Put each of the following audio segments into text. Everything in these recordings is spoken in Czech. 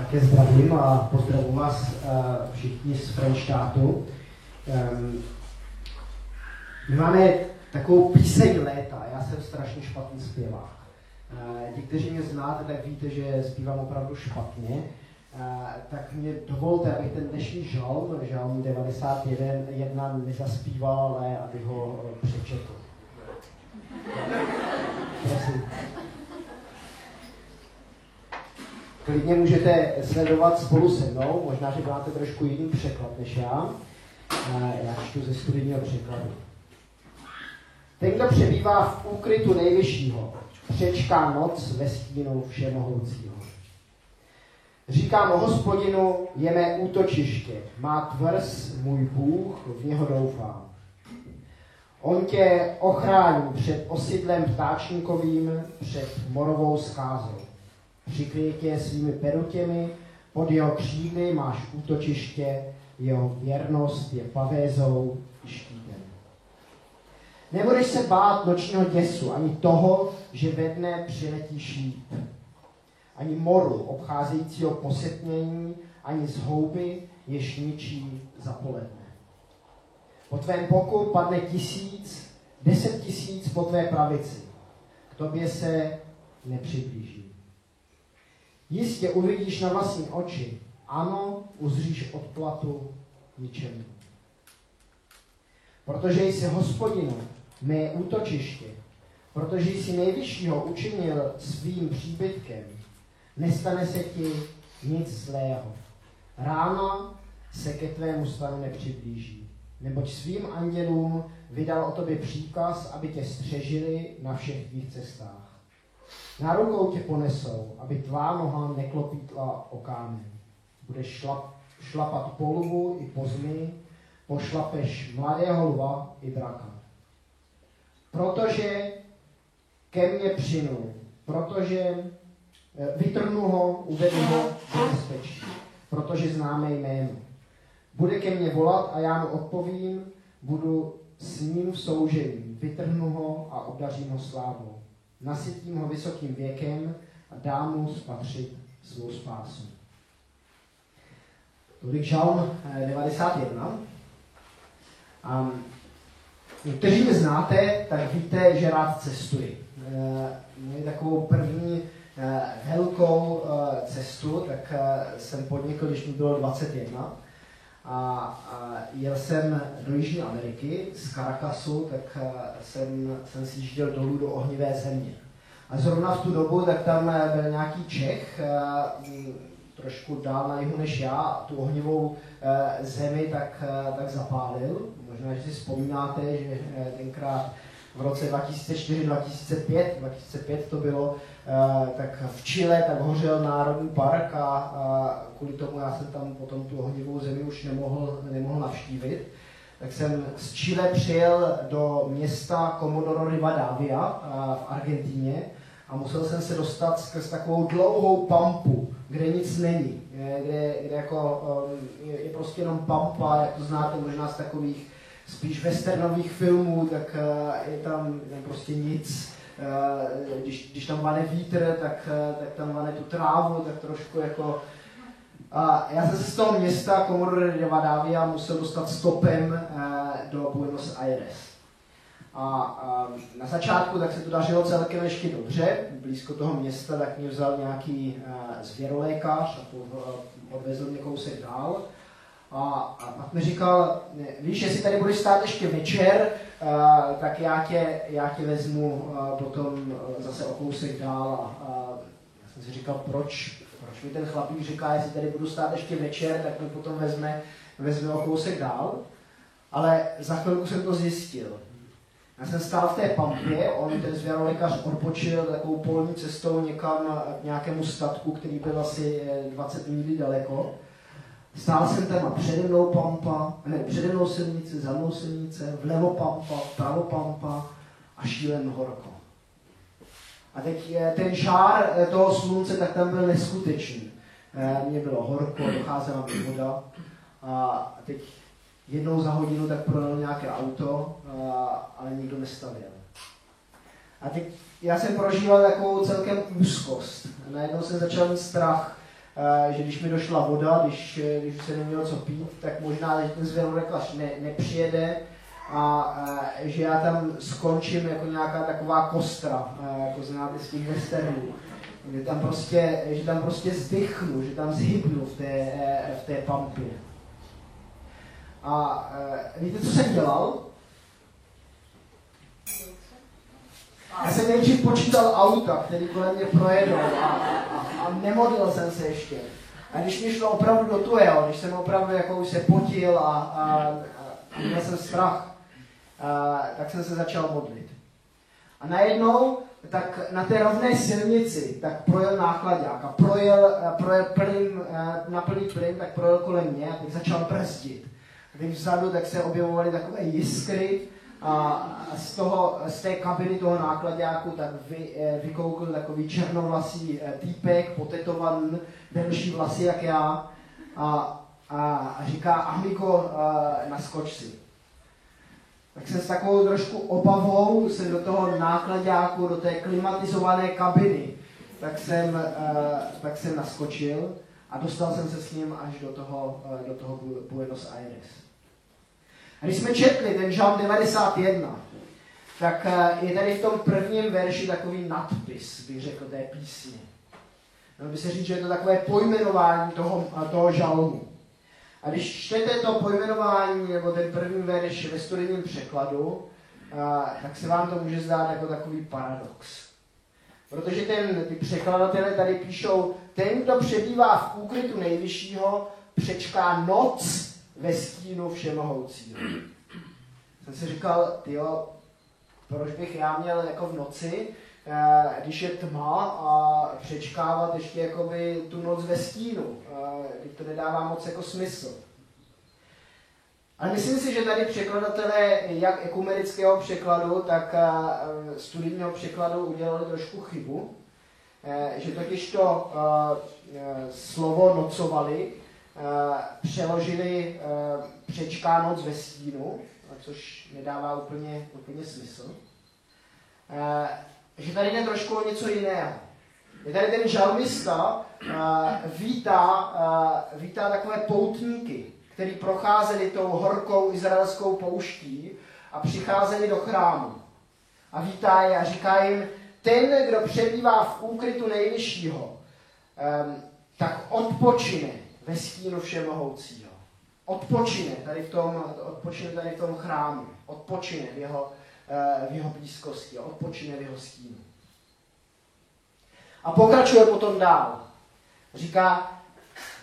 Také zdravím a pozdravuji vás uh, všichni z Frenštátu. Um, my máme takovou píseň léta, já jsem strašně špatný zpěvák. Ti, kteří mě znáte, tak víte, že zpívám opravdu špatně. Uh, tak mě dovolte, abych ten dnešní žalm, žalm 91, nezaspíval, ale abych ho přečetl. Prosím. Klidně můžete sledovat spolu se mnou, možná, že máte trošku jiný překlad než já. Já čtu ze studijního překladu. Ten, kdo přebývá v úkrytu nejvyššího, přečká noc ve stínu všemohoucího. Říkám o hospodinu, je mé útočiště, má tvrz můj Bůh, v něho doufám. On tě ochrání před osidlem ptáčníkovým, před morovou skázou. Přikryje tě svými perutěmi, pod jeho křídly máš útočiště, jeho věrnost je pavézou i štítem. Nebudeš se bát nočního děsu, ani toho, že ve dne přiletí šíp, ani moru obcházejícího posetnění, ani z houby, jež ničí zapoledne. Po tvém boku padne tisíc, deset tisíc po tvé pravici. K tobě se nepřiblíží. Jistě uvidíš na vlastní oči, ano, uzříš odplatu ničemu. Protože jsi hospodinu, mé útočiště, protože jsi nejvyššího učinil svým příbytkem, nestane se ti nic zlého. Ráno se ke tvému stanu nepřiblíží neboť svým andělům vydal o tobě příkaz, aby tě střežili na všech tvých cestách. Na rukou tě ponesou, aby tvá noha neklopítla o kámen. Budeš šlap, šlapat po lubu i po zmi, pošlapeš mladého lva i draka. Protože ke mně přinu, protože eh, vytrhnu ho, uvedu ho do bezpečí, protože známe jméno. Bude ke mně volat a já mu odpovím, budu s ním v soužení, vytrhnu ho a obdařím ho slávou. Nasytím ho vysokým věkem a dám mu spatřit svou spásu. Tolik žalm 91. A kteří mě znáte, tak víte, že rád cestuji. Měli takovou první eh, velkou eh, cestu, tak eh, jsem podnikl, když mi bylo 21 a, jel jsem do Jižní Ameriky, z Caracasu, tak jsem, jsem si jížděl dolů do ohnivé země. A zrovna v tu dobu, tak tam byl nějaký Čech, trošku dál na jihu než já, tu ohnivou zemi tak, tak zapálil. Možná, že si vzpomínáte, že tenkrát v roce 2004, 2005, 2005 to bylo, Eh, tak v Chile tak hořel národní park a, kvůli tomu já jsem tam potom tu ohnivou zemi už nemohl, nemohl navštívit. Tak jsem z Chile přijel do města Comodoro Rivadavia eh, v Argentíně a musel jsem se dostat skrz takovou dlouhou pampu, kde nic není, eh, kde, kde jako, je, je prostě jenom pampa, jak to znáte možná z takových spíš westernových filmů, tak je tam prostě nic Eh, když, když tam vane vítr, tak, eh, tak tam vane tu trávu, tak trošku jako... A já jsem se z toho města Comodoro Rivadavia musel dostat stopem eh, do Buenos Aires. A, a na začátku tak se to dařilo celkem ještě dobře. Blízko toho města tak mě vzal nějaký zvěrolékař a odvezl mě kousek dál. A, a pak mi říkal, víš, jestli tady budeš stát ještě večer, uh, tak já tě, já tě vezmu uh, potom uh, zase o kousek dál. A, uh, já jsem si říkal, proč, proč mi ten chlapík říká, jestli tady budu stát ještě večer, tak mi potom vezme, vezme o kousek dál. Ale za chvilku jsem to zjistil. Já jsem stál v té pampě, on ten zvěrolékař odpočil takovou polní cestou někam k nějakému statku, který byl asi 20 mil daleko. Stál jsem tam a přede mnou pampa, ne, přede mnou silnice, za mnou silnice, vlevo pampa, vpravo pampa a šílen horko. A teď ten šár eh, toho slunce, tak tam byl neskutečný. Eh, mně bylo horko, docházela mi voda a teď jednou za hodinu tak projel nějaké auto, ale nikdo nestavil. A teď já jsem prožíval takovou celkem úzkost. Najednou jsem začal mít strach, že když mi došla voda, když, když se nemělo co pít, tak možná, ten zvěroreklař ne, nepřijede a že já tam skončím jako nějaká taková kostra, jako znáte z těch westernů. Že tam prostě, že tam prostě zdychnu, že tam zhybnu v té, v té pampě. A víte, co jsem dělal? Já jsem nejdřív počítal auta, který kolem mě projedou a, a, a nemodlil jsem se ještě. A když mi šlo opravdu do tuhého, když jsem opravdu jako už se potil a, a, a měl jsem strach, a, tak jsem se začal modlit. A najednou, tak na té rovné silnici, tak projel nákladák a projel, projel plyn, na plný plyn, tak projel kolem mě a teď začal brzdit. A když vzadu, tak se objevovaly takové jiskry, a z, toho, z té kabiny toho nákladňáku tak vy, eh, vykoukl takový černovlasý eh, týpek, potetovan, delší vlasy jak já a, a, říká, Ahmiko, eh, naskoč si. Tak jsem s takovou trošku obavou jsem do toho nákladňáku, do té klimatizované kabiny, tak jsem, tak jsem naskočil a dostal jsem se s ním až do toho, do toho Buenos Aires. A když jsme četli ten žalm 91, tak eh, je tady v tom prvním verši takový nadpis, bych řekl, té písně. Mělo by se říct, že je to takové pojmenování toho, eh, toho žalmu. A když čtete to pojmenování, nebo ten první verš ve studijním překladu, eh, tak se vám to může zdát jako takový paradox. Protože ten, ty překladatelé tady píšou, ten, kdo přebývá v úkrytu nejvyššího, přečká noc ve stínu všemohoucího. Jsem si říkal, jo, proč bych já měl jako v noci, eh, když je tma a přečkávat ještě jakoby tu noc ve stínu, eh, když to nedává moc jako smysl. Ale myslím si, že tady překladatelé jak ekumenického překladu, tak eh, studijního překladu udělali trošku chybu, že totiž to slovo nocovali přeložili uh, přečká noc ve stínu, což nedává úplně, úplně smysl. Uh, že tady jde trošku o něco jiného. Je tady ten žalmista vítá, vítá takové poutníky, který procházeli tou horkou izraelskou pouští a přicházeli do chrámu. A vítá je a říká jim, ten, kdo přebývá v úkrytu nejvyššího, tak odpočine ve stínu všemohoucího. Odpočine tady v tom, odpočine tady v tom chrámu. Odpočine v jeho, eh, v jeho blízkosti. Odpočine v jeho stínu. A pokračuje potom dál. Říká,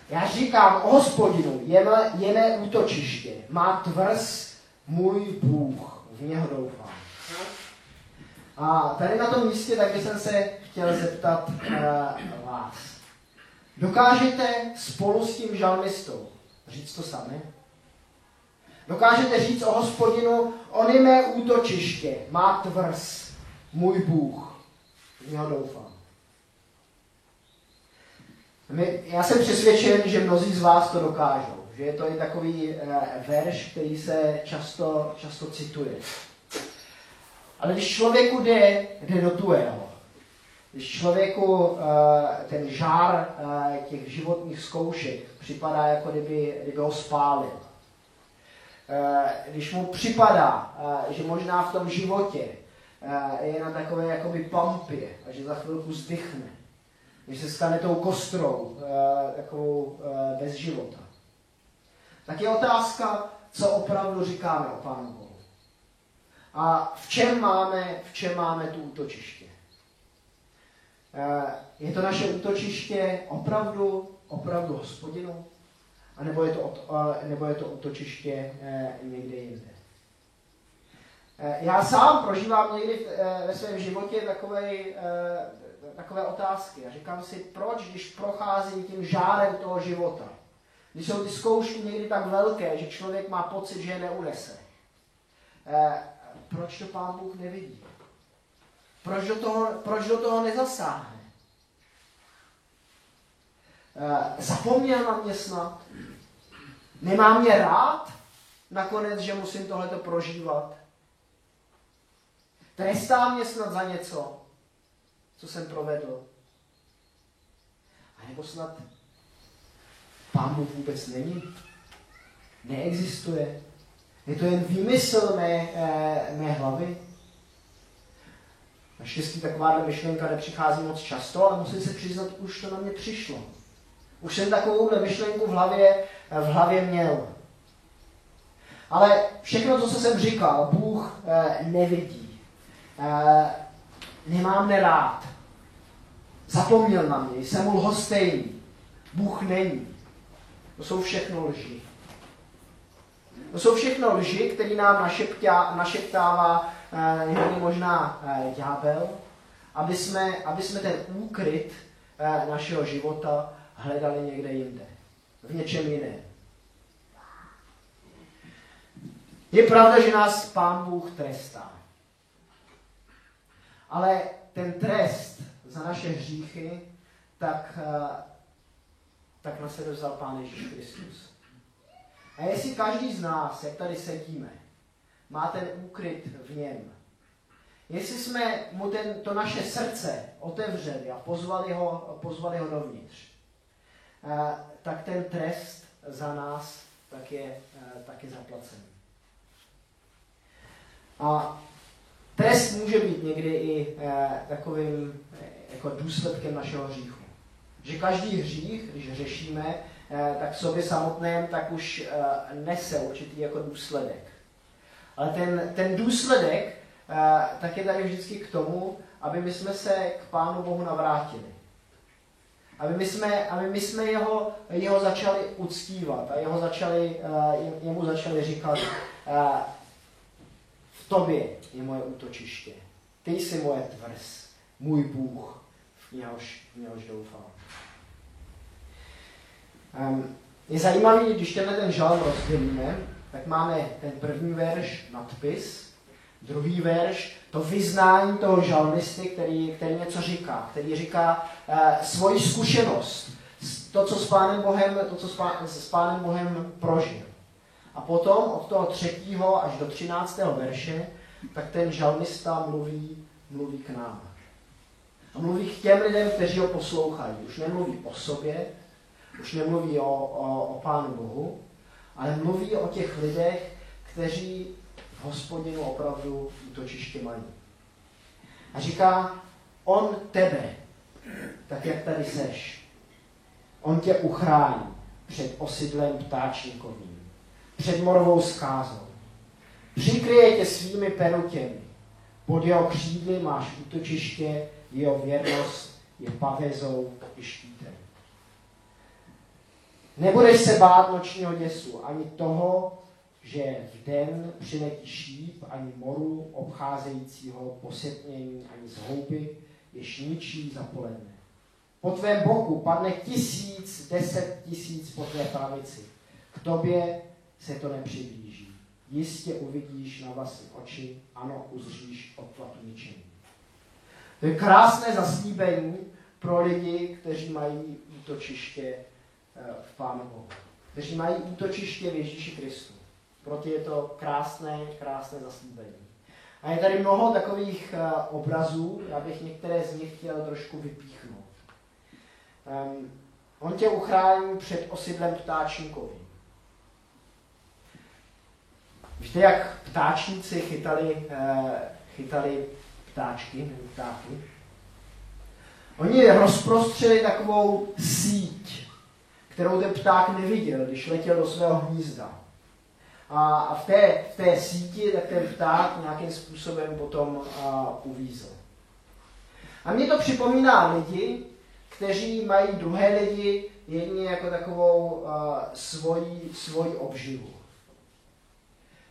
já říkám o hospodinu, je je mé útočiště, má tvrz můj Bůh, v něho doufám. A tady na tom místě tak bych se chtěl zeptat uh, vás. Dokážete spolu s tím žalmistou říct to samé? Dokážete říct o hospodinu, on je mé útočiště, má tvrz, můj Bůh. V něho doufám. My, já jsem přesvědčen, že mnozí z vás to dokážou. Že je to i takový e, verš, který se často, často cituje. Ale když člověku jde, jde do tuého, když člověku eh, ten žár eh, těch životních zkoušek připadá, jako kdyby, kdyby ho spálil. Eh, když mu připadá, že možná v tom životě je na takové jakoby pampě a že za chvilku zdychne, když se stane tou kostrou, takovou bez života. Tak je otázka, co opravdu říkáme o Pánu Bohu. A v čem máme, v čem máme tu útočiště. Eh, je to naše útočiště opravdu, opravdu hospodinu? A nebo je to, nebo je to útočiště eh, někde jinde? Eh, já sám prožívám někdy ve svém životě takové, takové otázky a říkám si, proč, když procházím tím žárem toho života, když jsou ty zkoušky někdy tak velké, že člověk má pocit, že je neunese, proč to pán Bůh nevidí? Proč do toho, proč do toho nezasáhne? Uh, zapomněl na mě snad? Nemá mě rád? Nakonec, že musím tohleto prožívat? Trestá mě snad za něco, co jsem provedl? A nebo snad Pán Bůh vůbec není? Neexistuje? Je to jen výmysl mé, eh, mé hlavy? Naštěstí taková myšlenka nepřichází moc často, ale musím se přiznat, už to na mě přišlo. Už jsem takovou myšlenku v hlavě, v hlavě měl. Ale všechno, co jsem říkal, Bůh eh, nevidí. Eh, nemám mne rád. Zapomněl na mě, jsem mu lhostejný. Bůh není. To jsou všechno lži. To jsou všechno lži, které nám našeptá, našeptává eh, možná eh, ďábel, aby jsme, aby jsme ten úkryt eh, našeho života hledali někde jinde. V něčem jiném. Je pravda, že nás Pán Bůh trestá. Ale ten trest za naše hříchy, tak, tak na sebe vzal Pán Ježíš Kristus. A jestli každý z nás, jak tady sedíme, má ten úkryt v něm, jestli jsme mu ten, to naše srdce otevřeli a pozvali ho, pozvali ho dovnitř, eh, tak ten trest za nás tak je, eh, tak je zaplacený. A trest může být někdy i takovým jako důsledkem našeho hříchu. Že každý hřích, když řešíme, eh, tak v sobě samotném, tak už eh, nese určitý jako důsledek. Ale ten, ten důsledek eh, tak je tady vždycky k tomu, aby my jsme se k Pánu Bohu navrátili. Aby my jsme, aby my jsme jeho, jeho začali uctívat a jeho začali, jemu začali říkat, v tobě je moje útočiště. Ty jsi moje tvrz, můj Bůh v něhož, v něhož doufám. Um, je zajímavý, když tenhle ten žalm rozdělíme, tak máme ten první verš, nadpis, druhý verš, to vyznání toho žalmisty, který, který něco říká, který říká uh, svoji zkušenost, to, co s Pánem Bohem, to, co s, pá, s Pánem Bohem prožil. A potom od toho třetího až do třináctého verše, tak ten žalmista mluví, mluví k nám. A mluví k těm lidem, kteří ho poslouchají. Už nemluví o sobě, už nemluví o, o, o Pánu Bohu, ale mluví o těch lidech, kteří v hospodinu opravdu útočiště mají. A říká, on tebe, tak jak tady seš, on tě uchrání před osidlem ptáčníkovým, před morovou skázou. Přikryje tě svými perutěmi, pod jeho křídly máš útočiště jeho věrnost je pavezou i štítem. Nebudeš se bát nočního děsu, ani toho, že v den přiletí šíp, ani moru obcházejícího posetnění, ani z houby, jež ničí zapoledne. Po tvém boku padne tisíc, deset tisíc po tvé pravici. K tobě se to nepřiblíží. Jistě uvidíš na vlastní oči, ano, uzříš odplatu ničení. To je krásné zaslíbení pro lidi, kteří mají útočiště eh, Pánu Bohu. Kteří mají útočiště v Ježíši Kristu. Proto je to krásné, krásné zaslíbení. A je tady mnoho takových eh, obrazů, já bych některé z nich chtěl trošku vypíchnout. Um, on tě uchrání před osidlem ptáčníkovým. Víte, jak ptáčníci chytali, uh, chytali ptáčky nebo ptáky. Oni rozprostřeli takovou síť, kterou ten pták neviděl, když letěl do svého hnízda. A v té, v té síti tak ten pták nějakým způsobem potom a, uvízl. A mě to připomíná lidi, kteří mají druhé lidi jedině jako takovou a, svoji, svoji obživu.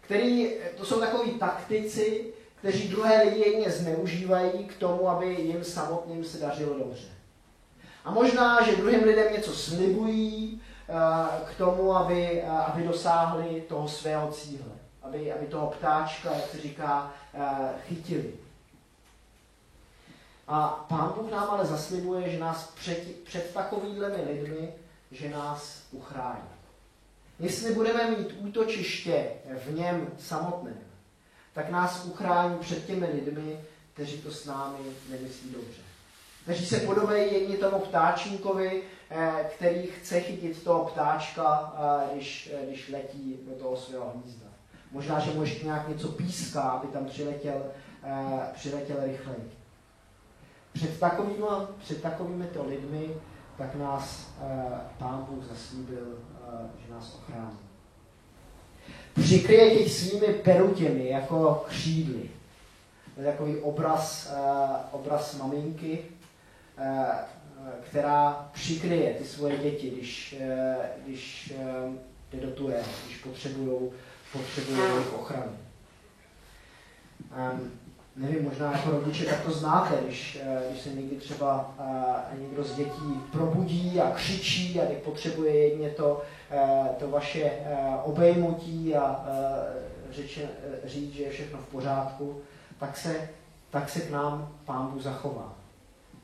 Který, to jsou takoví taktici, kteří druhé lidi jedině zneužívají k tomu, aby jim samotným se dařilo dobře. A možná, že druhým lidem něco slibují eh, k tomu, aby, eh, aby dosáhli toho svého cíle. Aby, aby toho ptáčka, jak se říká, eh, chytili. A Pán Bůh nám ale zaslibuje, že nás před, před takovými lidmi, že nás uchrání. Jestli budeme mít útočiště v něm samotném, tak nás uchrání před těmi lidmi, kteří to s námi nemyslí dobře. Kteří se podobají jedni tomu ptáčníkovi, který chce chytit toho ptáčka, když, když letí do toho svého hnízda. Možná, že mu ještě nějak něco píská, aby tam přiletěl, přiletěl rychleji. Před takovými, před takovými to lidmi tak nás Pán Bůh zaslíbil, že nás ochrání. Přikryje těch svými perutěmi jako křídly. To je takový obraz, obraz maminky, která přikryje ty svoje děti, když, když jde do turé, když potřebují potřebují ochranu. Um, nevím, možná jako rodiče tak to znáte, když, eh, když se někdy třeba uh, někdo z dětí probudí a křičí a teď potřebuje jedně to, uh, to vaše uh, obejmutí a uh, řeče, uh, říct, že je všechno v pořádku, tak se, tak se k nám Pán Bůh zachová.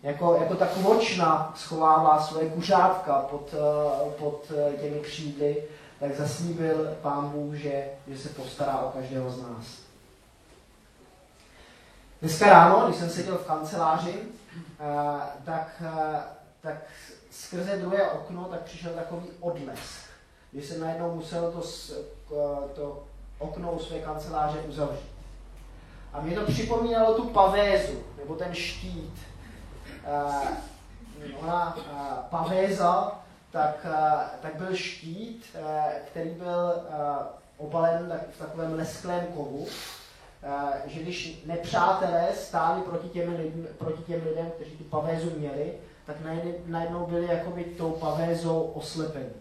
Jako, jako ta kvočna schovává svoje kuřátka pod, uh, pod uh, těmi křídly, tak zaslíbil Pán Bůh, že, že se postará o každého z nás. Dneska ráno, když jsem seděl v kanceláři, eh, tak, eh, tak skrze druhé okno tak přišel takový odlesk, kdy jsem najednou musel to, to okno u své kanceláře uzavřít. A mě to připomínalo tu pavézu, nebo ten štít. Eh, ona pavéza, tak, tak byl štít, který byl obalen v takovém lesklém kovu Eh, že když nepřátelé stáli proti těm, lidem, proti těm lidem, kteří tu pavézu měli, tak najednou byli jakoby tou pavézou oslepení.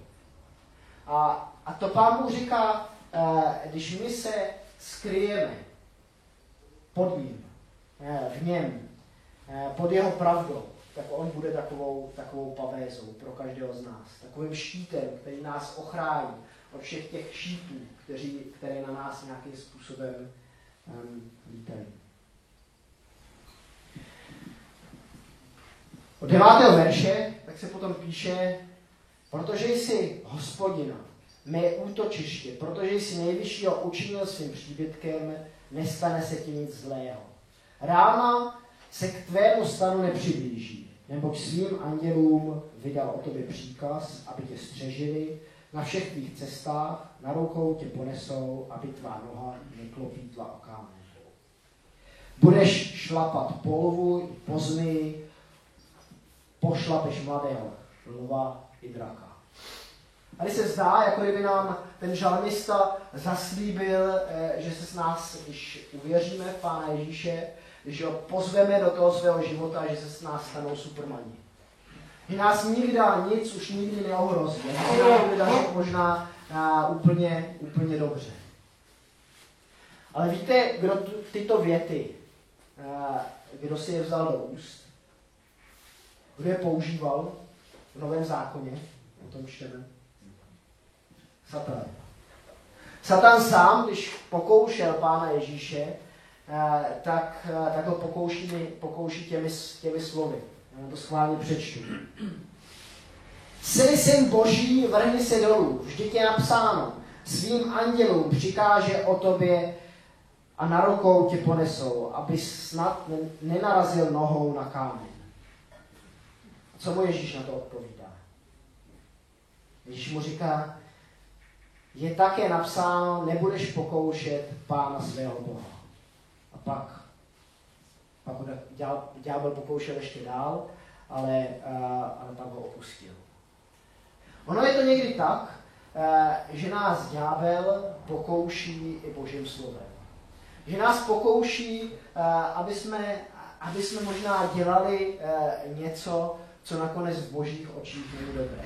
A, a to pán Bůh říká, eh, když my se skryjeme pod ním, eh, v něm, pod jeho pravdou, tak on bude takovou, takovou pavézou pro každého z nás. Takovým štítem, který nás ochrání od všech těch šítů, kteří, které na nás nějakým způsobem um, lítají. Od devátého verše tak se potom píše, protože jsi hospodina, mé útočiště, protože jsi nejvyššího učinil svým příbytkem, nestane se ti nic zlého. Ráma se k tvému stanu nepřiblíží, neboť svým andělům vydal o tobě příkaz, aby tě střežili, na všech tvých cestách, na rukou tě ponesou, aby tvá noha neklopítla o kámen. Budeš šlapat polvu i pozny, pošlapeš mladého lva i draka. Tady se zdá, jako kdyby nám ten žalmista zaslíbil, eh, že se s nás, když uvěříme v Pána Ježíše, když ho pozveme do toho svého života, že se s nás stanou supermaní. Že nás nikdy nic už nikdy neohrozí. Že bude dařit možná uh, úplně, úplně dobře. Ale víte, kdo tyto věty, uh, kdo si je vzal do úst? Kdo je používal v Novém zákoně? O tom čteme. Satan. Satan sám, když pokoušel Pána Ježíše, tak, tak ho pokouší, pokouší těmi, těmi slovy. Já to schválně přečtu. Jsi syn Boží, vrhni se dolů. Vždyť je napsáno. Svým andělům přikáže o tobě a na rukou tě ponesou, aby snad nenarazil nohou na kámen. Co mu Ježíš na to odpovídá? Ježíš mu říká, je také napsáno, nebudeš pokoušet pána svého Boha. Pak pak ho ďábel pokoušel ještě dál, ale, ale pak ho opustil. Ono je to někdy tak, že nás ďábel pokouší i božím slovem. Že nás pokouší, aby jsme, aby jsme možná dělali něco, co nakonec v božích očích není dobré.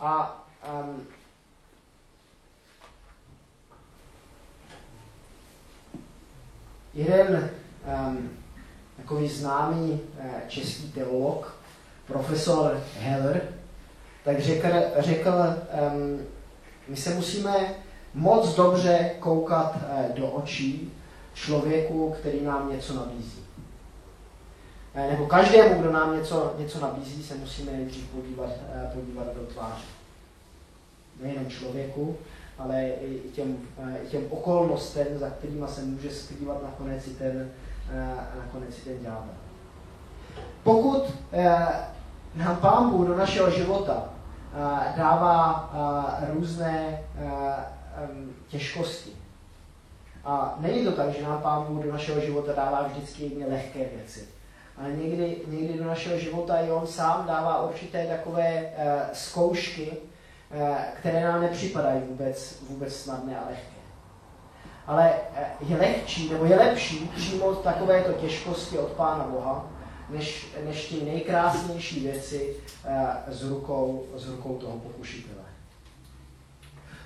A um, jeden um, takový známý uh, český teolog, profesor Heller, tak řekl, řekl um, my se musíme moc dobře koukat uh, do očí člověku, který nám něco nabízí. Uh, nebo každému, kdo nám něco, něco nabízí, se musíme nejdřív podívat, uh, podívat do tváře. Nejenom člověku, ale i těm, i těm okolnostem, za kterými se může skrývat nakonec i ten, nakonec i ten ďábel. pokud eh, nám Pán Bůh do našeho života dává různé těžkosti, a není to tak, že nám Pán Bůh do našeho života dává vždycky jedně lehké věci. Ale někdy, někdy do našeho života i On sám dává určité takové uh, zkoušky, které nám nepřipadají vůbec, vůbec snadné a lehké. Ale uh, je lehčí, nebo je lepší přijmout takovéto těžkosti od Pána Boha, než, než ty nejkrásnější věci uh, z, rukou, z rukou toho pokušitele.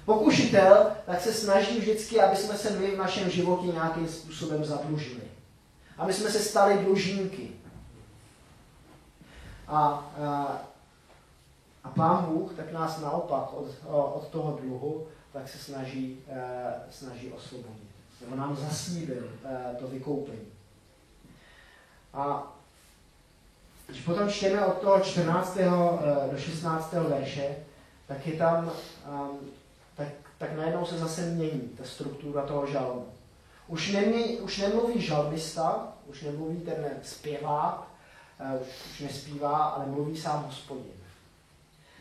Pokušitel tak se snaží vždycky, aby jsme se my v našem životě nějakým způsobem zadlužili. Aby jsme se stali dlužníky. A, a, a Pán Bůh tak nás naopak od, od toho dluhu tak se snaží, uh, snaží osvobodit. Nebo nám zasníbil uh, to vykoupení. A když potom čteme od toho 14. Uh, do 16. verše, tak je tam um, tak, tak najednou se zase mění ta struktura toho žalmu. Už, nemě, už nemluví žalmista, už nemluví ten zpěvák, uh, už nespívá, ale mluví sám hospodin.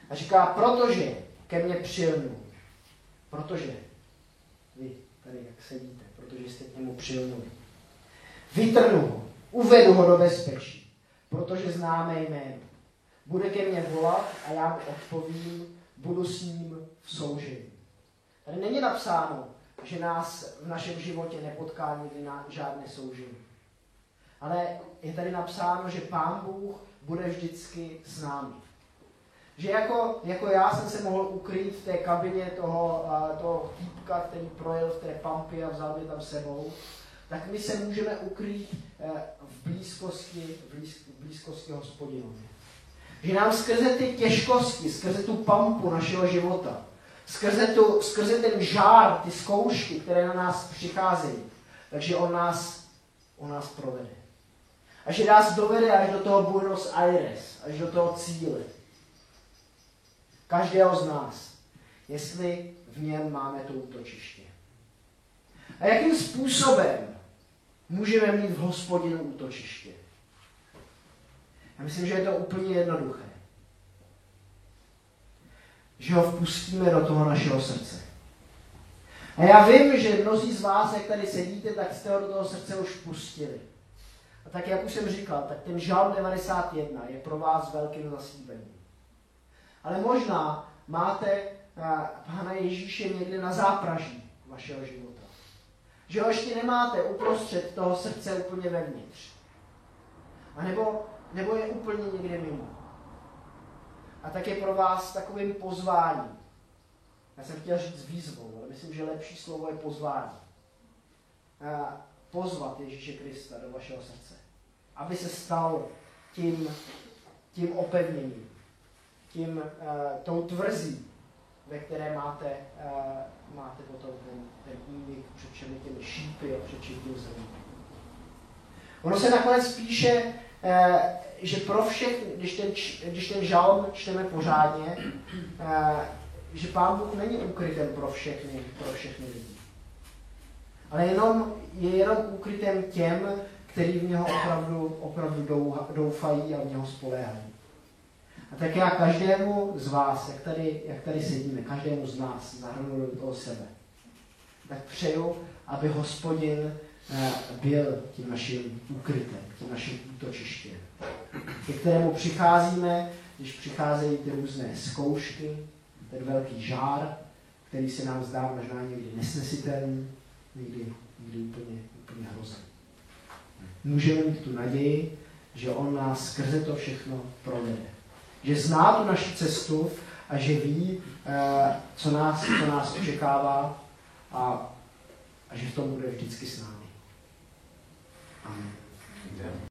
A říká, protože ke mně přilnul, protože vy tady jak sedíte, protože jste k němu přilnuli. Vytrnu ho, uvedu ho do bezpečí, protože známe jméno. Bude ke mně volat a já mu odpovím, budu s ním v soužení. Tady není napsáno, že nás v našem životě nepotká nikdy na žádné soužení. Ale je tady napsáno, že Pán Bůh bude vždycky s námi. Že jako, jako já jsem se mohl ukrýt v té kabině toho, toho týpka, který projel v té pampy a vzal mě tam sebou, tak my se můžeme ukrýt e, v blízkosti, v blízkosti hospodinovi. Že nám skrze ty těžkosti, skrze tu pampu našeho života, skrze, tu, skrze ten žár, ty zkoušky, které na nás přicházejí. Takže on nás, on nás provede. A že nás dovede až do toho Buenos Aires, až do toho cíle. Každého z nás, jestli v něm máme to útočiště. A jakým způsobem můžeme mít v hospodinu útočiště? Já myslím, že je to úplně jednoduché že ho vpustíme do toho našeho srdce. A já vím, že mnozí z vás, jak tady sedíte, tak jste ho do toho srdce už pustili. A tak, jak už jsem říkal, tak ten žal 91 je pro vás velkým zaslíbením. Ale možná máte eh, Pána Ježíše někde na zápraží vašeho života. Že ho ještě nemáte uprostřed toho srdce úplně vevnitř. A nebo, nebo je úplně někde mimo. A tak je pro vás takovým pozváním. Já jsem chtěl říct výzvou, ale myslím, že lepší slovo je pozvání. A pozvat Ježíše Krista do vašeho srdce. Aby se stal tím, tím opevněním, tím, uh, tou tvrzí, ve které máte, uh, máte potom ten, ten únik před všemi těmi šípy a před všemi zemí. Ono se nakonec píše, uh, že pro všechny, když ten, když ten žalm čteme pořádně, eh, že Pán Bůh není ukrytem pro všechny, pro všechny lidi. Ale jenom, je jenom ukrytem těm, kteří v něho opravdu, opravdu doufají a v něho spoléhají. A tak já každému z vás, jak tady, jak tady sedíme, každému z nás zahrnul do toho sebe, tak přeju, aby hospodin eh, byl tím naším úkrytem, tím naším útočištěm ke kterému přicházíme, když přicházejí ty různé zkoušky, ten velký žár, který se nám zdá možná někdy nesnesitelný, někdy, někdy úplně, úplně hrozný. Můžeme mít tu naději, že On nás skrze to všechno provede. Že zná tu naši cestu a že ví, eh, co nás, co nás očekává a, a že v tom bude vždycky s námi. Amen.